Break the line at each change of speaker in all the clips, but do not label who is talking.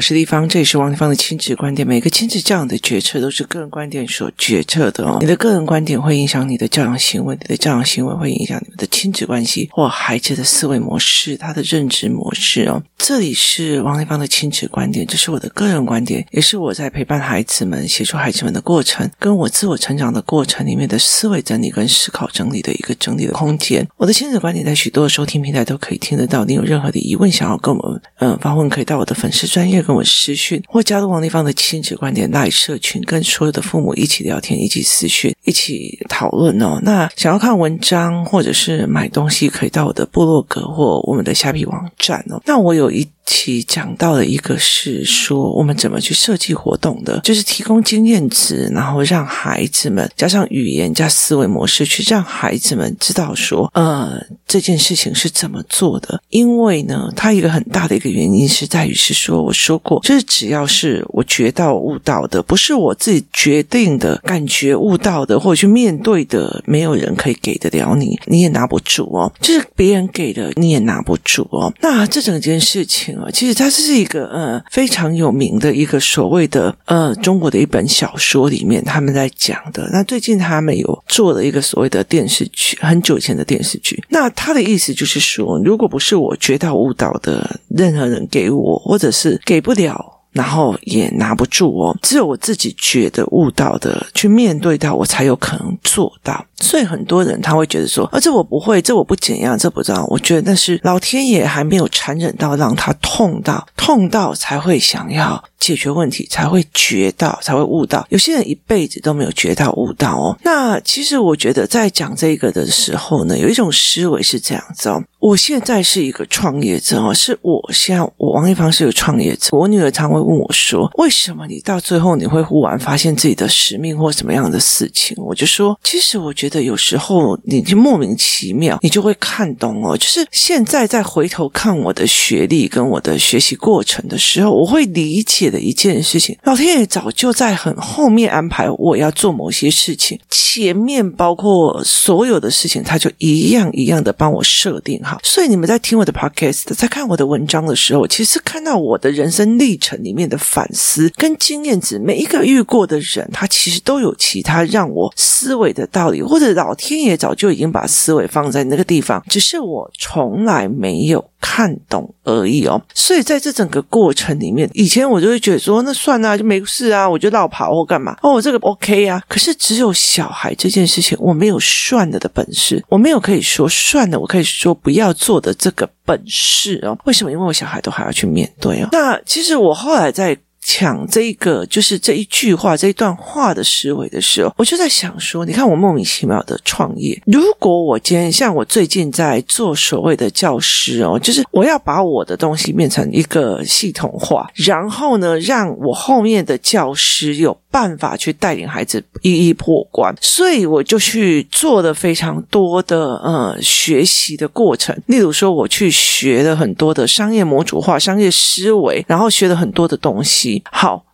我是丽芳，这里是王丽芳的亲子观点。每个亲子教养的决策都是个人观点所决策的哦。你的个人观点会影响你的教养行为，你的教养行为会影响你们的亲子关系或孩子的思维模式、他的认知模式哦。这里是王丽芳的亲子观点，这是我的个人观点，也是我在陪伴孩子们、协助孩子们的过程，跟我自我成长的过程里面的思维整理跟思考整理的一个整理的空间。我的亲子观点在许多的收听平台都可以听得到。你有任何的疑问想要跟我们嗯发问，可以到我的粉丝专业跟我私讯，或加入王立芳的亲子观点赖社群，跟所有的父母一起聊天、一起私讯、一起讨论哦。那想要看文章或者是买东西，可以到我的部落格或我们的虾皮网站哦。那我有一。其讲到的一个是说，我们怎么去设计活动的，就是提供经验值，然后让孩子们加上语言加思维模式，去让孩子们知道说，呃，这件事情是怎么做的。因为呢，它一个很大的一个原因是在于是说，我说过，就是只要是我觉到悟到的，不是我自己决定的感觉悟到的，或者去面对的，没有人可以给得了你，你也拿不住哦。就是别人给的，你也拿不住哦。那这整件事情。其实它是一个呃非常有名的一个所谓的呃中国的一本小说里面他们在讲的。那最近他们有做了一个所谓的电视剧，很久以前的电视剧。那他的意思就是说，如果不是我觉到悟道的任何人给我，或者是给不了。然后也拿不住哦，只有我自己觉得悟到的，去面对到，我才有可能做到。所以很多人他会觉得说，啊，这我不会，这我不怎样，这不知道。我觉得那是老天爷还没有残忍到让他痛到，痛到才会想要。解决问题才会觉到，才会悟到。有些人一辈子都没有觉到悟到哦。那其实我觉得在讲这个的时候呢，有一种思维是这样子哦。我现在是一个创业者哦，是我现在我王一芳是个创业者。我女儿常会问我说：“为什么你到最后你会忽然发现自己的使命或什么样的事情？”我就说：“其实我觉得有时候你就莫名其妙，你就会看懂哦。就是现在再回头看我的学历跟我的学习过程的时候，我会理解。”的一件事情，老天爷早就在很后面安排我要做某些事情，前面包括所有的事情，他就一样一样的帮我设定好。所以你们在听我的 podcast，在看我的文章的时候，其实看到我的人生历程里面的反思跟经验值，每一个遇过的人，他其实都有其他让我思维的道理，或者老天爷早就已经把思维放在那个地方，只是我从来没有。看懂而已哦，所以在这整个过程里面，以前我就会觉得说，那算了，就没事啊，我就绕跑或干嘛哦，我这个 OK 啊。可是只有小孩这件事情，我没有算了的本事，我没有可以说算了，我可以说不要做的这个本事哦。为什么？因为我小孩都还要去面对哦。那其实我后来在。抢这个就是这一句话这一段话的思维的时候，我就在想说，你看我莫名其妙的创业，如果我今天像我最近在做所谓的教师哦，就是我要把我的东西变成一个系统化，然后呢，让我后面的教师有办法去带领孩子一一破关，所以我就去做了非常多的呃学习的过程，例如说我去学了很多的商业模组化、商业思维，然后学了很多的东西。好，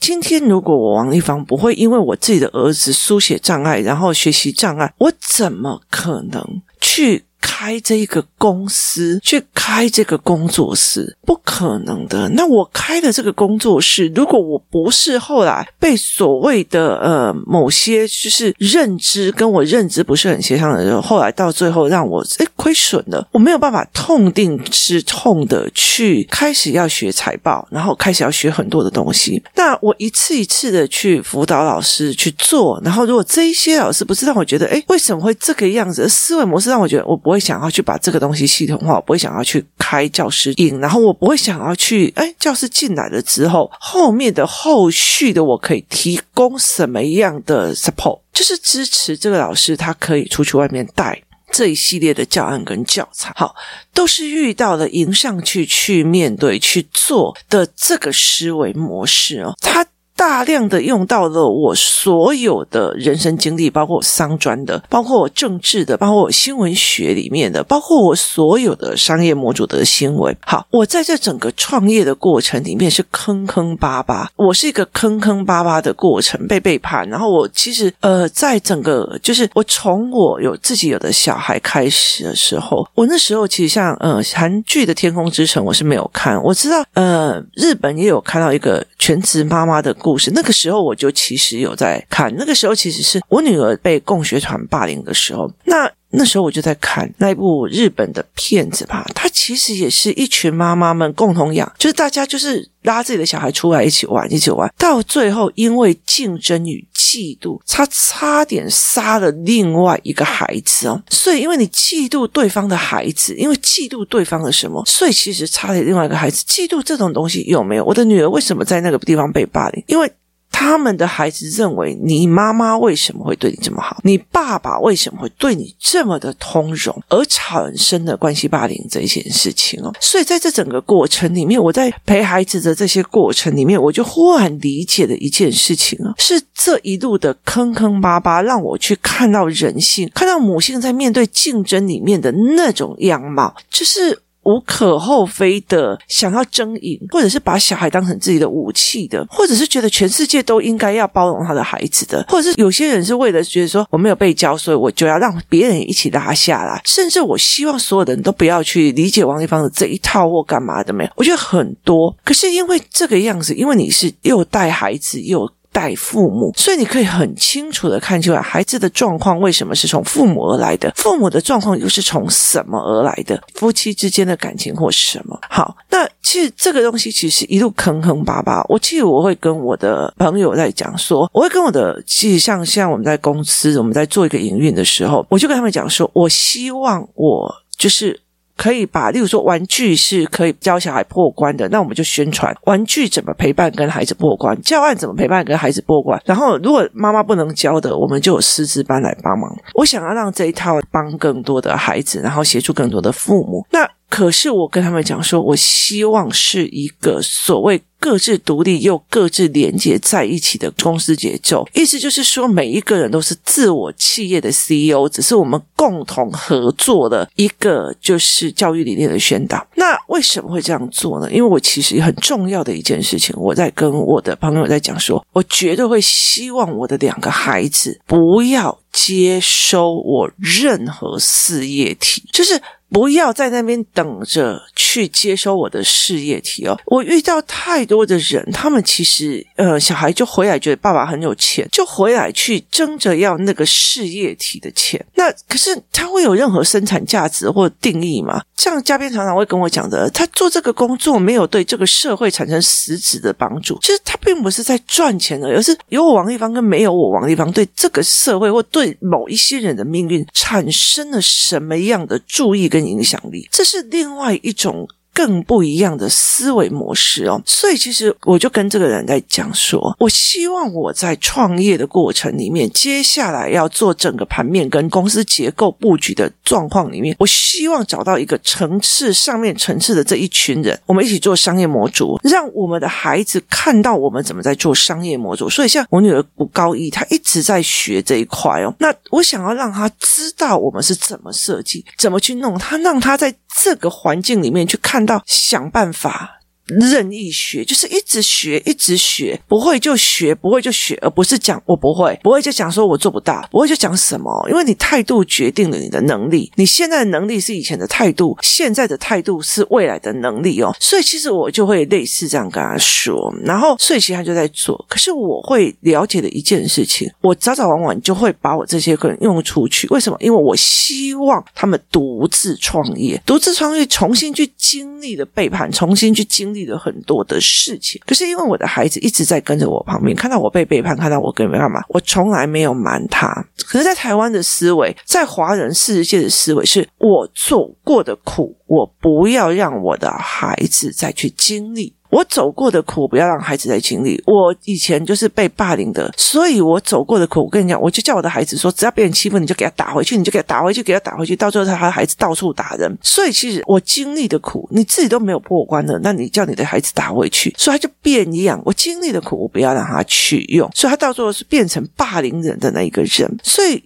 今天如果我王立芳不会因为我自己的儿子书写障碍，然后学习障碍，我怎么可能去开这一个公司，去开这个工作室，不可能的。那我开的这个工作室，如果我不是后来被所谓的呃某些就是认知跟我认知不是很协调的人，后来到最后让我诶亏损了，我没有办法痛定思痛的去开始要学财报，然后开始要学很多的东西。那我一次一次的去辅导老师去做，然后如果这一些老师不是让我觉得诶为什么会这个样子？思维模式让我觉得我不会。想要去把这个东西系统化，我不会想要去开教师营，然后我不会想要去，哎，教师进来了之后，后面的后续的我可以提供什么样的 support，就是支持这个老师，他可以出去外面带这一系列的教案跟教材，好，都是遇到了迎上去去面对去做的这个思维模式哦，他。大量的用到了我所有的人生经历，包括商专的，包括我政治的，包括我新闻学里面的，包括我所有的商业模组的新闻。好，我在这整个创业的过程里面是坑坑巴巴，我是一个坑坑巴巴的过程，被背叛。然后我其实呃，在整个就是我从我有自己有的小孩开始的时候，我那时候其实像呃韩剧的《天空之城》，我是没有看，我知道呃日本也有看到一个全职妈妈的。故事。那个时候我就其实有在看，那个时候其实是我女儿被共学团霸凌的时候，那那时候我就在看那一部日本的片子吧，它其实也是一群妈妈们共同养，就是大家就是拉自己的小孩出来一起玩，一起玩，到最后因为竞争与嫉妒，他差点杀了另外一个孩子哦，所以因为你嫉妒对方的孩子，因为嫉妒对方的什么，所以其实差点另外一个孩子。嫉妒这种东西有没有？我的女儿为什么在那个地方被霸凌？因为。他们的孩子认为你妈妈为什么会对你这么好？你爸爸为什么会对你这么的通融？而产生的关系霸凌这件事情哦，所以在这整个过程里面，我在陪孩子的这些过程里面，我就忽然理解了一件事情啊，是这一路的坑坑巴巴，让我去看到人性，看到母性在面对竞争里面的那种样貌，就是。无可厚非的想要争赢，或者是把小孩当成自己的武器的，或者是觉得全世界都应该要包容他的孩子的，或者是有些人是为了觉得说我没有被教，所以我就要让别人一起拉下来，甚至我希望所有的人都不要去理解王丽芳的这一套或干嘛的没有，我觉得很多。可是因为这个样子，因为你是又带孩子又。带父母，所以你可以很清楚的看出来孩子的状况为什么是从父母而来的，父母的状况又是从什么而来的，夫妻之间的感情或是什么。好，那其实这个东西其实一路坑坑巴巴。我记得我会跟我的朋友在讲说，我会跟我的，其实像像我们在公司，我们在做一个营运的时候，我就跟他们讲说，我希望我就是。可以把，例如说玩具是可以教小孩破关的，那我们就宣传玩具怎么陪伴跟孩子破关，教案怎么陪伴跟孩子破关。然后，如果妈妈不能教的，我们就有师资班来帮忙。我想要让这一套帮更多的孩子，然后协助更多的父母。那。可是我跟他们讲说，我希望是一个所谓各自独立又各自连接在一起的公司节奏，意思就是说，每一个人都是自我企业的 CEO，只是我们共同合作的一个就是教育理念的宣导。那为什么会这样做呢？因为我其实很重要的一件事情，我在跟我的朋友在讲说，我绝对会希望我的两个孩子不要接收我任何事业体，就是。不要在那边等着去接收我的事业体哦！我遇到太多的人，他们其实呃，小孩就回来觉得爸爸很有钱，就回来去争着要那个事业体的钱。那可是他会有任何生产价值或定义吗？像嘉宾常常会跟我讲的，他做这个工作没有对这个社会产生实质的帮助。其实他并不是在赚钱的，而是有我王丽芳跟没有我王丽芳，对这个社会或对某一些人的命运产生了什么样的注意跟影响力，这是另外一种。更不一样的思维模式哦，所以其实我就跟这个人在讲说，我希望我在创业的过程里面，接下来要做整个盘面跟公司结构布局的状况里面，我希望找到一个层次上面层次的这一群人，我们一起做商业模组，让我们的孩子看到我们怎么在做商业模组。所以像我女儿读高一，她一直在学这一块哦。那我想要让她知道我们是怎么设计，怎么去弄，她让她在这个环境里面去看。到想办法。任意学就是一直学，一直学，不会就学，不会就学，而不是讲我不会，不会就讲说我做不到，不会就讲什么，因为你态度决定了你的能力，你现在的能力是以前的态度，现在的态度是未来的能力哦。所以其实我就会类似这样跟他说，然后所以其实他就在做，可是我会了解的一件事情，我早早晚晚就会把我这些个人用出去，为什么？因为我希望他们独自创业，独自创业，重新去经历的背叛，重新去经历。了很多的事情，可是因为我的孩子一直在跟着我旁边，看到我被背叛，看到我跟人干嘛，我从来没有瞒他。可是，在台湾的思维，在华人世界的思维，是我做过的苦，我不要让我的孩子再去经历。我走过的苦，不要让孩子来经历。我以前就是被霸凌的，所以我走过的苦，我跟你讲，我就叫我的孩子说，只要别人欺负你，就给他打回去，你就给他打回去，给他打回去，到最后他的孩子到处打人。所以其实我经历的苦，你自己都没有破关的，那你叫你的孩子打回去，所以他就变一样。我经历的苦，我不要让他去用，所以他到最后是变成霸凌人的那一个人。所以。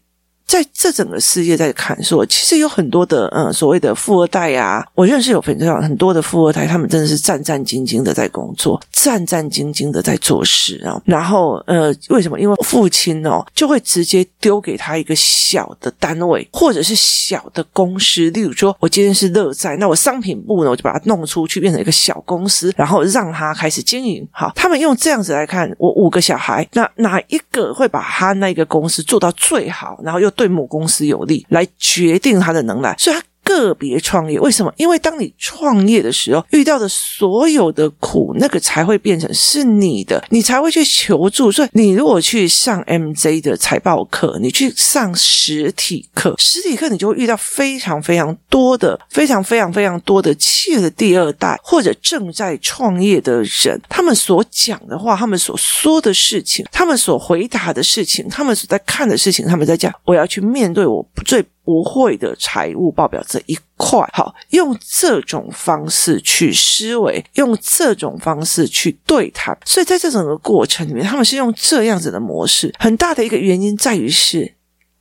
在这整个世界在看说，其实有很多的嗯所谓的富二代呀、啊，我认识有非常很多的富二代，他们真的是战战兢兢的在工作，战战兢兢的在做事啊。然后呃，为什么？因为父亲哦就会直接丢给他一个小的单位或者是小的公司，例如说我今天是乐在，那我商品部呢，我就把它弄出去变成一个小公司，然后让他开始经营。好，他们用这样子来看，我五个小孩，那哪一个会把他那个公司做到最好，然后又。对母公司有利，来决定他的能耐，所以他。个别创业，为什么？因为当你创业的时候，遇到的所有的苦，那个才会变成是你的，你才会去求助。所以，你如果去上 MJ 的财报课，你去上实体课，实体课你就会遇到非常非常多的、非常非常非常多的企业的第二代或者正在创业的人，他们所讲的话，他们所说的事情，他们所回答的事情，他们所在看的事情，他们在讲，我要去面对我最。不会的财务报表这一块，好，用这种方式去思维，用这种方式去对谈，所以在这整个过程里面，他们是用这样子的模式。很大的一个原因在于是。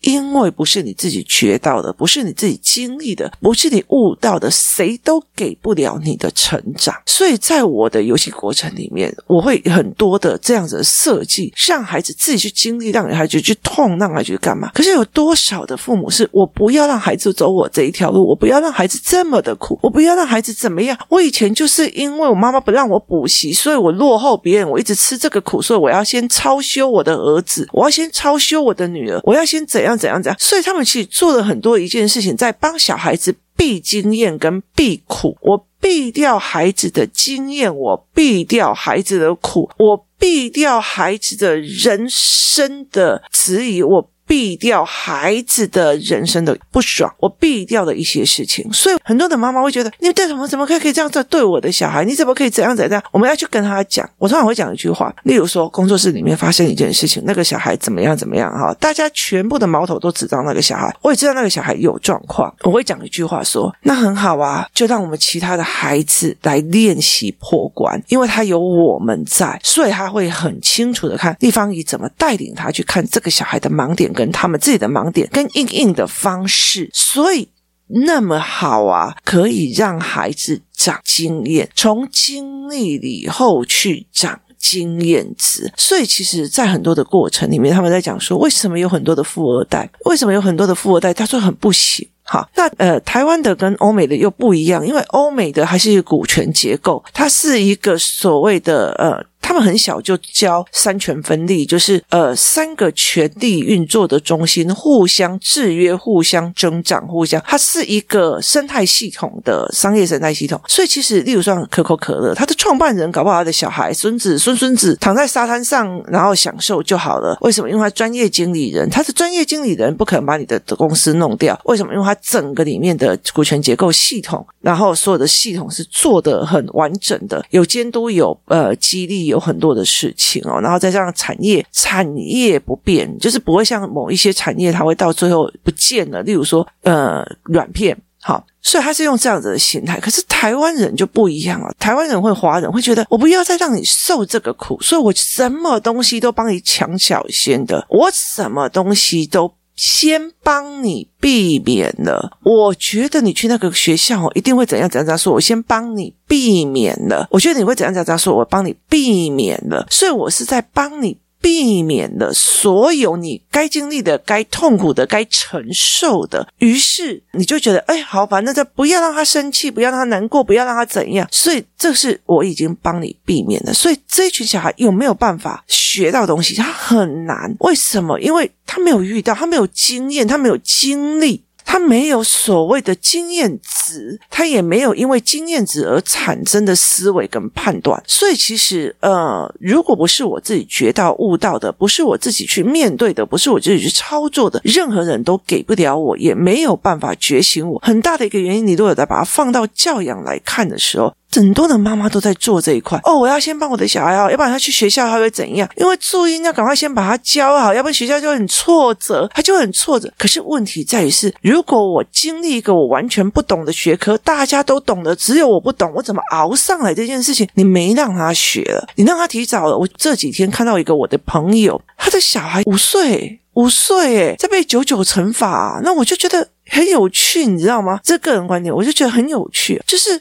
因为不是你自己学到的，不是你自己经历的，不是你悟到的，谁都给不了你的成长。所以在我的游戏过程里面，我会很多的这样子的设计，让孩子自己去经历，让孩子去痛，让孩子去干嘛？可是有多少的父母是我不要让孩子走我这一条路，我不要让孩子这么的苦，我不要让孩子怎么样？我以前就是因为我妈妈不让我补习，所以我落后别人，我一直吃这个苦，所以我要先超修我的儿子，我要先超修我的女儿，我要先怎样？怎样怎样？所以他们其实做了很多一件事情，在帮小孩子避经验跟避苦。我避掉孩子的经验，我避掉孩子的苦，我避掉孩子的人生的质疑，我。避掉孩子的人生的不爽，我避掉的一些事情，所以很多的妈妈会觉得，你对什么怎么可以可以这样子对我的小孩？你怎么可以怎样怎样？我们要去跟他讲。我通常会讲一句话，例如说，工作室里面发生一件事情，那个小孩怎么样怎么样哈，大家全部的矛头都指到那个小孩。我也知道那个小孩有状况，我会讲一句话说，那很好啊，就让我们其他的孩子来练习破关，因为他有我们在，所以他会很清楚的看丽芳姨怎么带领他去看这个小孩的盲点。跟他们自己的盲点跟应应的方式，所以那么好啊，可以让孩子长经验，从经历里以后去长经验值。所以其实，在很多的过程里面，他们在讲说，为什么有很多的富二代？为什么有很多的富二代？他说很不行。好，那呃，台湾的跟欧美的又不一样，因为欧美的还是一个股权结构，它是一个所谓的呃。他们很小就教三权分立，就是呃三个权力运作的中心互相制约、互相增长、互相，它是一个生态系统的商业生态系统。所以其实，例如说可口可乐，它的创办人搞不好他的小孩、孙子、孙孙子躺在沙滩上，然后享受就好了。为什么？因为他专业经理人，他是专业经理人，不可能把你的公司弄掉。为什么？因为他整个里面的股权结构系统，然后所有的系统是做得很完整的，有监督，有呃激励。有很多的事情哦，然后再加上产业，产业不变，就是不会像某一些产业，它会到最后不见了。例如说，呃，软片，好，所以他是用这样子的心态。可是台湾人就不一样了，台湾人会华人会觉得，我不要再让你受这个苦，所以我什么东西都帮你抢小先的，我什么东西都。先帮你避免了，我觉得你去那个学校一定会怎样怎样怎样说，我先帮你避免了，我觉得你会怎样怎样怎样说，我帮你避免了，所以我是在帮你。避免了所有你该经历的、该痛苦的、该承受的，于是你就觉得，哎，好吧，那就不要让他生气，不要让他难过，不要让他怎样。所以这是我已经帮你避免了。所以这群小孩有没有办法学到东西？他很难。为什么？因为他没有遇到，他没有经验，他没有经历。他没有所谓的经验值，他也没有因为经验值而产生的思维跟判断，所以其实呃，如果不是我自己觉到悟到的，不是我自己去面对的，不是我自己去操作的，任何人都给不了我，也没有办法觉醒我。很大的一个原因，你如果再把它放到教养来看的时候。很多的妈妈都在做这一块哦。我要先帮我的小孩好，要不然他去学校他会怎样？因为注音要赶快先把他教好，要不然学校就很挫折，他就很挫折。可是问题在于是，如果我经历一个我完全不懂的学科，大家都懂的，只有我不懂，我怎么熬上来这件事情？你没让他学了，你让他提早了。我这几天看到一个我的朋友，他的小孩五岁，五岁诶，在背九九乘法，那我就觉得很有趣，你知道吗？这个人观点，我就觉得很有趣，就是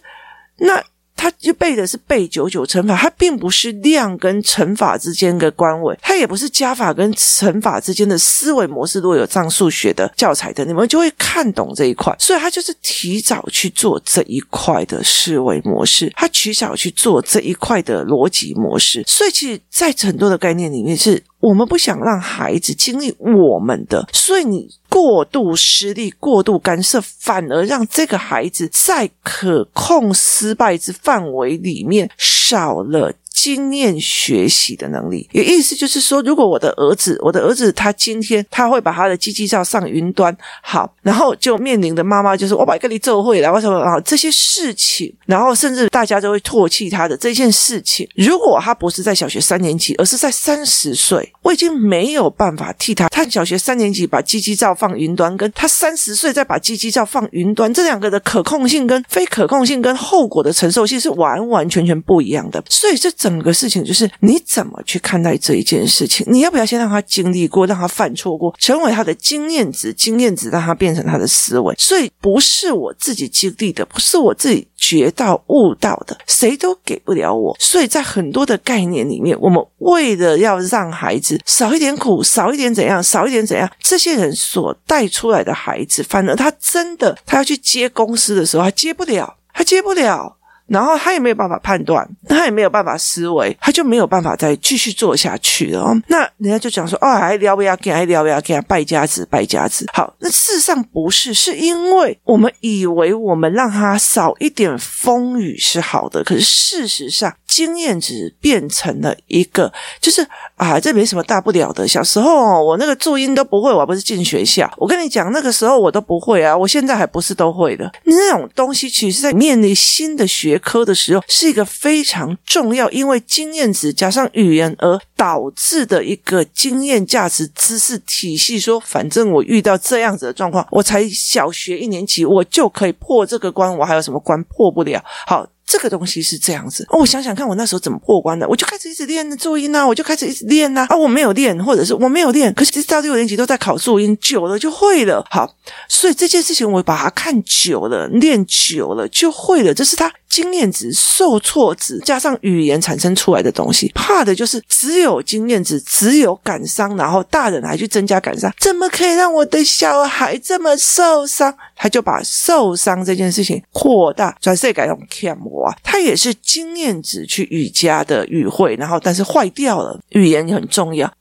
那。他就背的是背九九乘法，它并不是量跟乘法之间的关位，它也不是加法跟乘法之间的思维模式。如果有上数学的教材的，你们就会看懂这一块。所以他就是提早去做这一块的思维模式，他提早去做这一块的逻辑模式。所以其实，在很多的概念里面是。我们不想让孩子经历我们的，所以你过度施力、过度干涉，反而让这个孩子在可控失败之范围里面少了。经验学习的能力，有意思就是说，如果我的儿子，我的儿子他今天他会把他的机器照上云端，好，然后就面临的妈妈就是我把跟你做会了，为什么啊？这些事情，然后甚至大家都会唾弃他的这件事情。如果他不是在小学三年级，而是在三十岁，我已经没有办法替他。他小学三年级把机器照放云端，跟他三十岁再把机器照放云端，这两个的可控性跟非可控性跟后果的承受性是完完全全不一样的。所以这整。整个事情就是你怎么去看待这一件事情？你要不要先让他经历过，让他犯错过，成为他的经验值？经验值让他变成他的思维。所以不是我自己经历的，不是我自己觉到悟到的，谁都给不了我。所以在很多的概念里面，我们为了要让孩子少一点苦，少一点怎样，少一点怎样，这些人所带出来的孩子，反而他真的他要去接公司的时候，他接不了，他接不了。然后他也没有办法判断，他也没有办法思维，他就没有办法再继续做下去了。那人家就讲说：“哦，还聊不要给，还聊不要给，败家子，败家子。”好，那事实上不是，是因为我们以为我们让他少一点风雨是好的，可是事实上。经验值变成了一个，就是啊，这没什么大不了的。小时候我那个注音都不会，我不是进学校。我跟你讲，那个时候我都不会啊，我现在还不是都会的。那种东西，其实在面临新的学科的时候，是一个非常重要，因为经验值加上语言而导致的一个经验价值知识体系。说，反正我遇到这样子的状况，我才小学一年级，我就可以破这个关，我还有什么关破不了？好。这个东西是这样子哦，我想想看，我那时候怎么过关的？我就开始一直练注音呐，我就开始一直练呐啊，我没有练，或者是我没有练，可是到六年级都在考注音，久了就会了。好，所以这件事情我把它看久了，练久了就会了，这是他。经验值、受挫值加上语言产生出来的东西，怕的就是只有经验值，只有感伤，然后大人还去增加感伤，怎么可以让我的小孩这么受伤？他就把受伤这件事情扩大，转世改用 cam 啊，他也是经验值去语加的语汇，然后但是坏掉了，语言也很重要。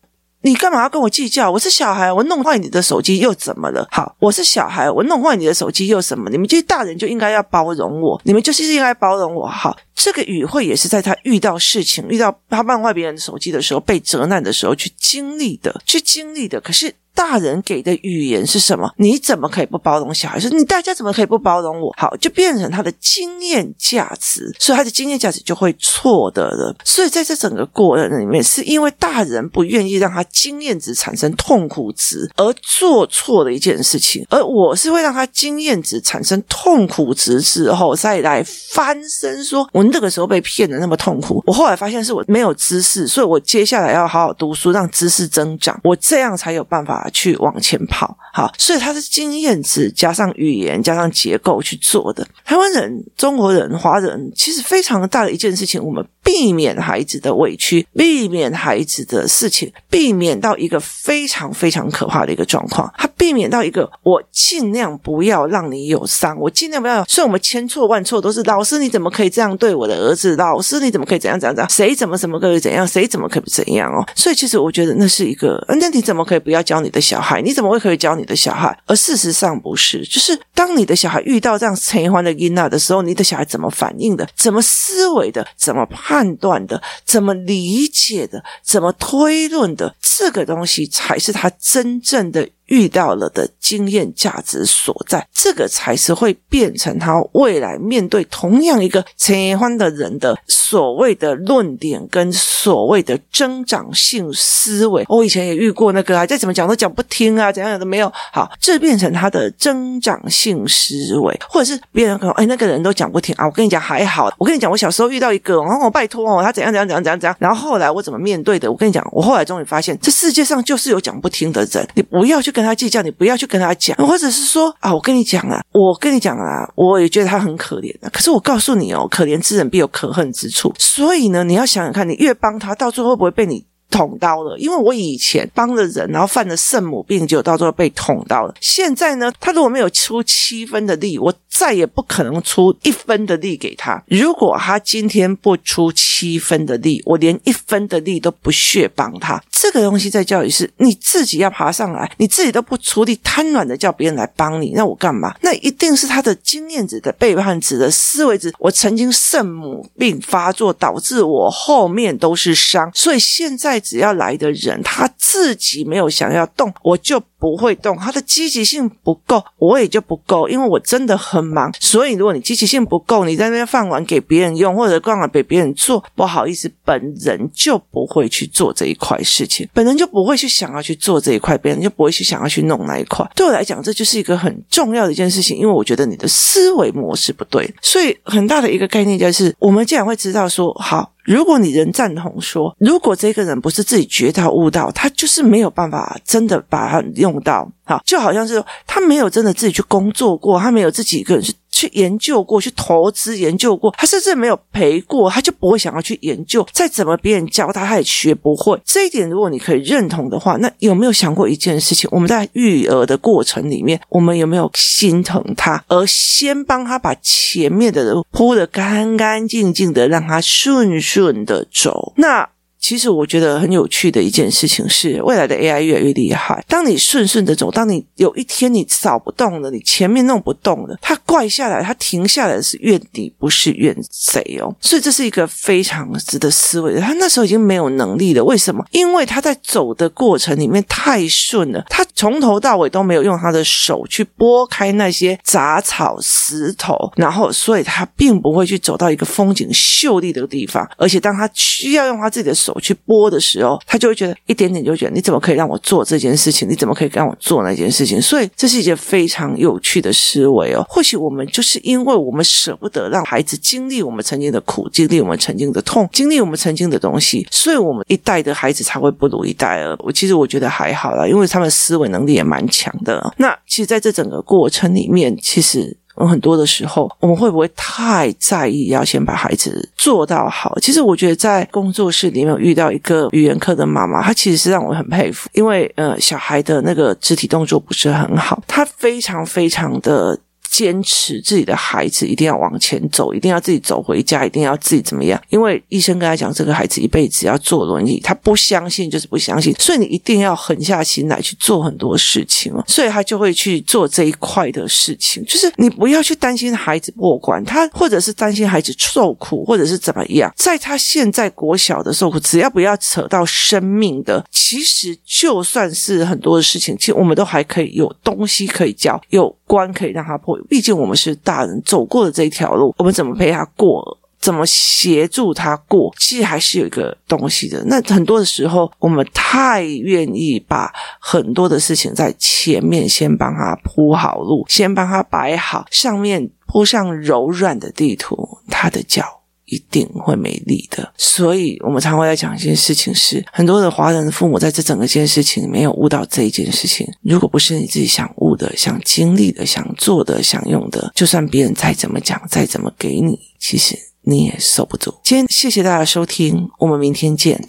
你干嘛要跟我计较？我是小孩，我弄坏你的手机又怎么了？好，我是小孩，我弄坏你的手机又什么？你们这些大人就应该要包容我，你们就是应该包容我。好，这个语会也是在他遇到事情、遇到他弄坏别人的手机的时候、被责难的时候去经历的，去经历的。可是。大人给的语言是什么？你怎么可以不包容小孩？说你大家怎么可以不包容我？好，就变成他的经验价值，所以他的经验价值就会错的了。所以在这整个过程里面，是因为大人不愿意让他经验值产生痛苦值而做错的一件事情，而我是会让他经验值产生痛苦值之后再来翻身，说我那个时候被骗的那么痛苦，我后来发现是我没有知识，所以我接下来要好好读书，让知识增长，我这样才有办法。去往前跑，好，所以他是经验值加上语言加上结构去做的。台湾人、中国人、华人，其实非常大的一件事情，我们避免孩子的委屈，避免孩子的事情，避免到一个非常非常可怕的一个状况。他避免到一个，我尽量不要让你有伤，我尽量不要。所以我们千错万错都是老师，你怎么可以这样对我的儿子？老师，你怎么可以怎样怎样怎样？谁怎么怎么可以怎样？谁怎么可以怎样哦？所以其实我觉得那是一个，那你怎么可以不要教你的？小孩，你怎么会可以教你的小孩？而事实上不是，就是当你的小孩遇到这样陈一欢的音娜的时候，你的小孩怎么反应的？怎么思维的？怎么判断的？怎么理解的？怎么推论的？这个东西才是他真正的遇到了的经验价值所在，这个才是会变成他未来面对同样一个切换的人的所谓的论点跟所谓的增长性思维。我以前也遇过那个啊，再怎么讲都讲不听啊，怎样的都没有。好，这变成他的增长性思维，或者是别人可能哎，那个人都讲不听啊。我跟你讲还好，我跟你讲，我小时候遇到一个，然后我拜托哦，他怎样怎样怎样怎样怎样，然后后来我怎么面对的？我跟你讲，我后来终于发现，这世界上就是有讲不听的人，你不要去跟他计较，你不要去跟他讲，或者是说啊，我跟你讲啊，我跟你讲啊，我也觉得他很可怜啊。可是我告诉你哦，可怜之人必有可恨之处，所以呢，你要想想看，你越帮他，到最后会不会被你捅刀了？因为我以前帮了人，然后犯了圣母病，就到最后被捅刀了。现在呢，他如果没有出七分的力，我再也不可能出一分的力给他。如果他今天不出七分的力，我连一分的力都不屑帮他。这个东西在教育是你自己要爬上来，你自己都不出力，瘫软的叫别人来帮你，那我干嘛？那一定是他的经验值的背叛值的思维值。我曾经圣母病发作，导致我后面都是伤，所以现在只要来的人，他自己没有想要动，我就。不会动，他的积极性不够，我也就不够，因为我真的很忙。所以，如果你积极性不够，你在那边饭碗给别人用，或者饭碗给别人做，不好意思，本人就不会去做这一块事情，本人就不会去想要去做这一块，别人就不会去想要去弄那一块。对我来讲，这就是一个很重要的一件事情，因为我觉得你的思维模式不对。所以，很大的一个概念就是，我们既然会知道说，好。如果你仍赞同说，如果这个人不是自己觉到悟到，他就是没有办法真的把它用到，好，就好像是他没有真的自己去工作过，他没有自己一个人去。去研究过去投资研究过，他甚至没有赔过，他就不会想要去研究。再怎么别人教他，他也学不会。这一点，如果你可以认同的话，那有没有想过一件事情？我们在育儿的过程里面，我们有没有心疼他，而先帮他把前面的路铺得干干净净的，让他顺顺的走？那。其实我觉得很有趣的一件事情是，未来的 AI 越来越厉害。当你顺顺的走，当你有一天你扫不动了，你前面弄不动了，它怪下来，它停下来是怨你，不是怨谁哦。所以这是一个非常值得思维的。他那时候已经没有能力了，为什么？因为他在走的过程里面太顺了，他从头到尾都没有用他的手去拨开那些杂草、石头，然后所以他并不会去走到一个风景秀丽的地方。而且当他需要用他自己的手。去播的时候，他就会觉得一点点就觉得你怎么可以让我做这件事情？你怎么可以让我做那件事情？所以这是一件非常有趣的思维哦。或许我们就是因为我们舍不得让孩子经历我们曾经的苦，经历我们曾经的痛，经历我们曾经的东西，所以我们一代的孩子才会不如一代了。我其实我觉得还好啦，因为他们思维能力也蛮强的。那其实在这整个过程里面，其实。有很多的时候，我们会不会太在意要先把孩子做到好？其实我觉得在工作室里面遇到一个语言课的妈妈，她其实是让我很佩服，因为呃，小孩的那个肢体动作不是很好，她非常非常的。坚持自己的孩子一定要往前走，一定要自己走回家，一定要自己怎么样？因为医生跟他讲，这个孩子一辈子要坐轮椅，他不相信就是不相信，所以你一定要狠下心来去做很多事情，所以他就会去做这一块的事情。就是你不要去担心孩子过关他，或者是担心孩子受苦，或者是怎么样，在他现在国小的受苦，只要不要扯到生命的，其实就算是很多的事情，其实我们都还可以有东西可以教，有关可以让他破。毕竟我们是大人走过的这一条路，我们怎么陪他过，怎么协助他过，其实还是有一个东西的。那很多的时候，我们太愿意把很多的事情在前面先帮他铺好路，先帮他摆好，上面铺上柔软的地图，他的脚。一定会美丽的，所以我们常会在讲一件事情是，很多的华人的父母在这整个件事情没有悟到这一件事情。如果不是你自己想悟的、想经历的、想做的、想用的，就算别人再怎么讲、再怎么给你，其实你也受不住。今天谢谢大家收听，我们明天见。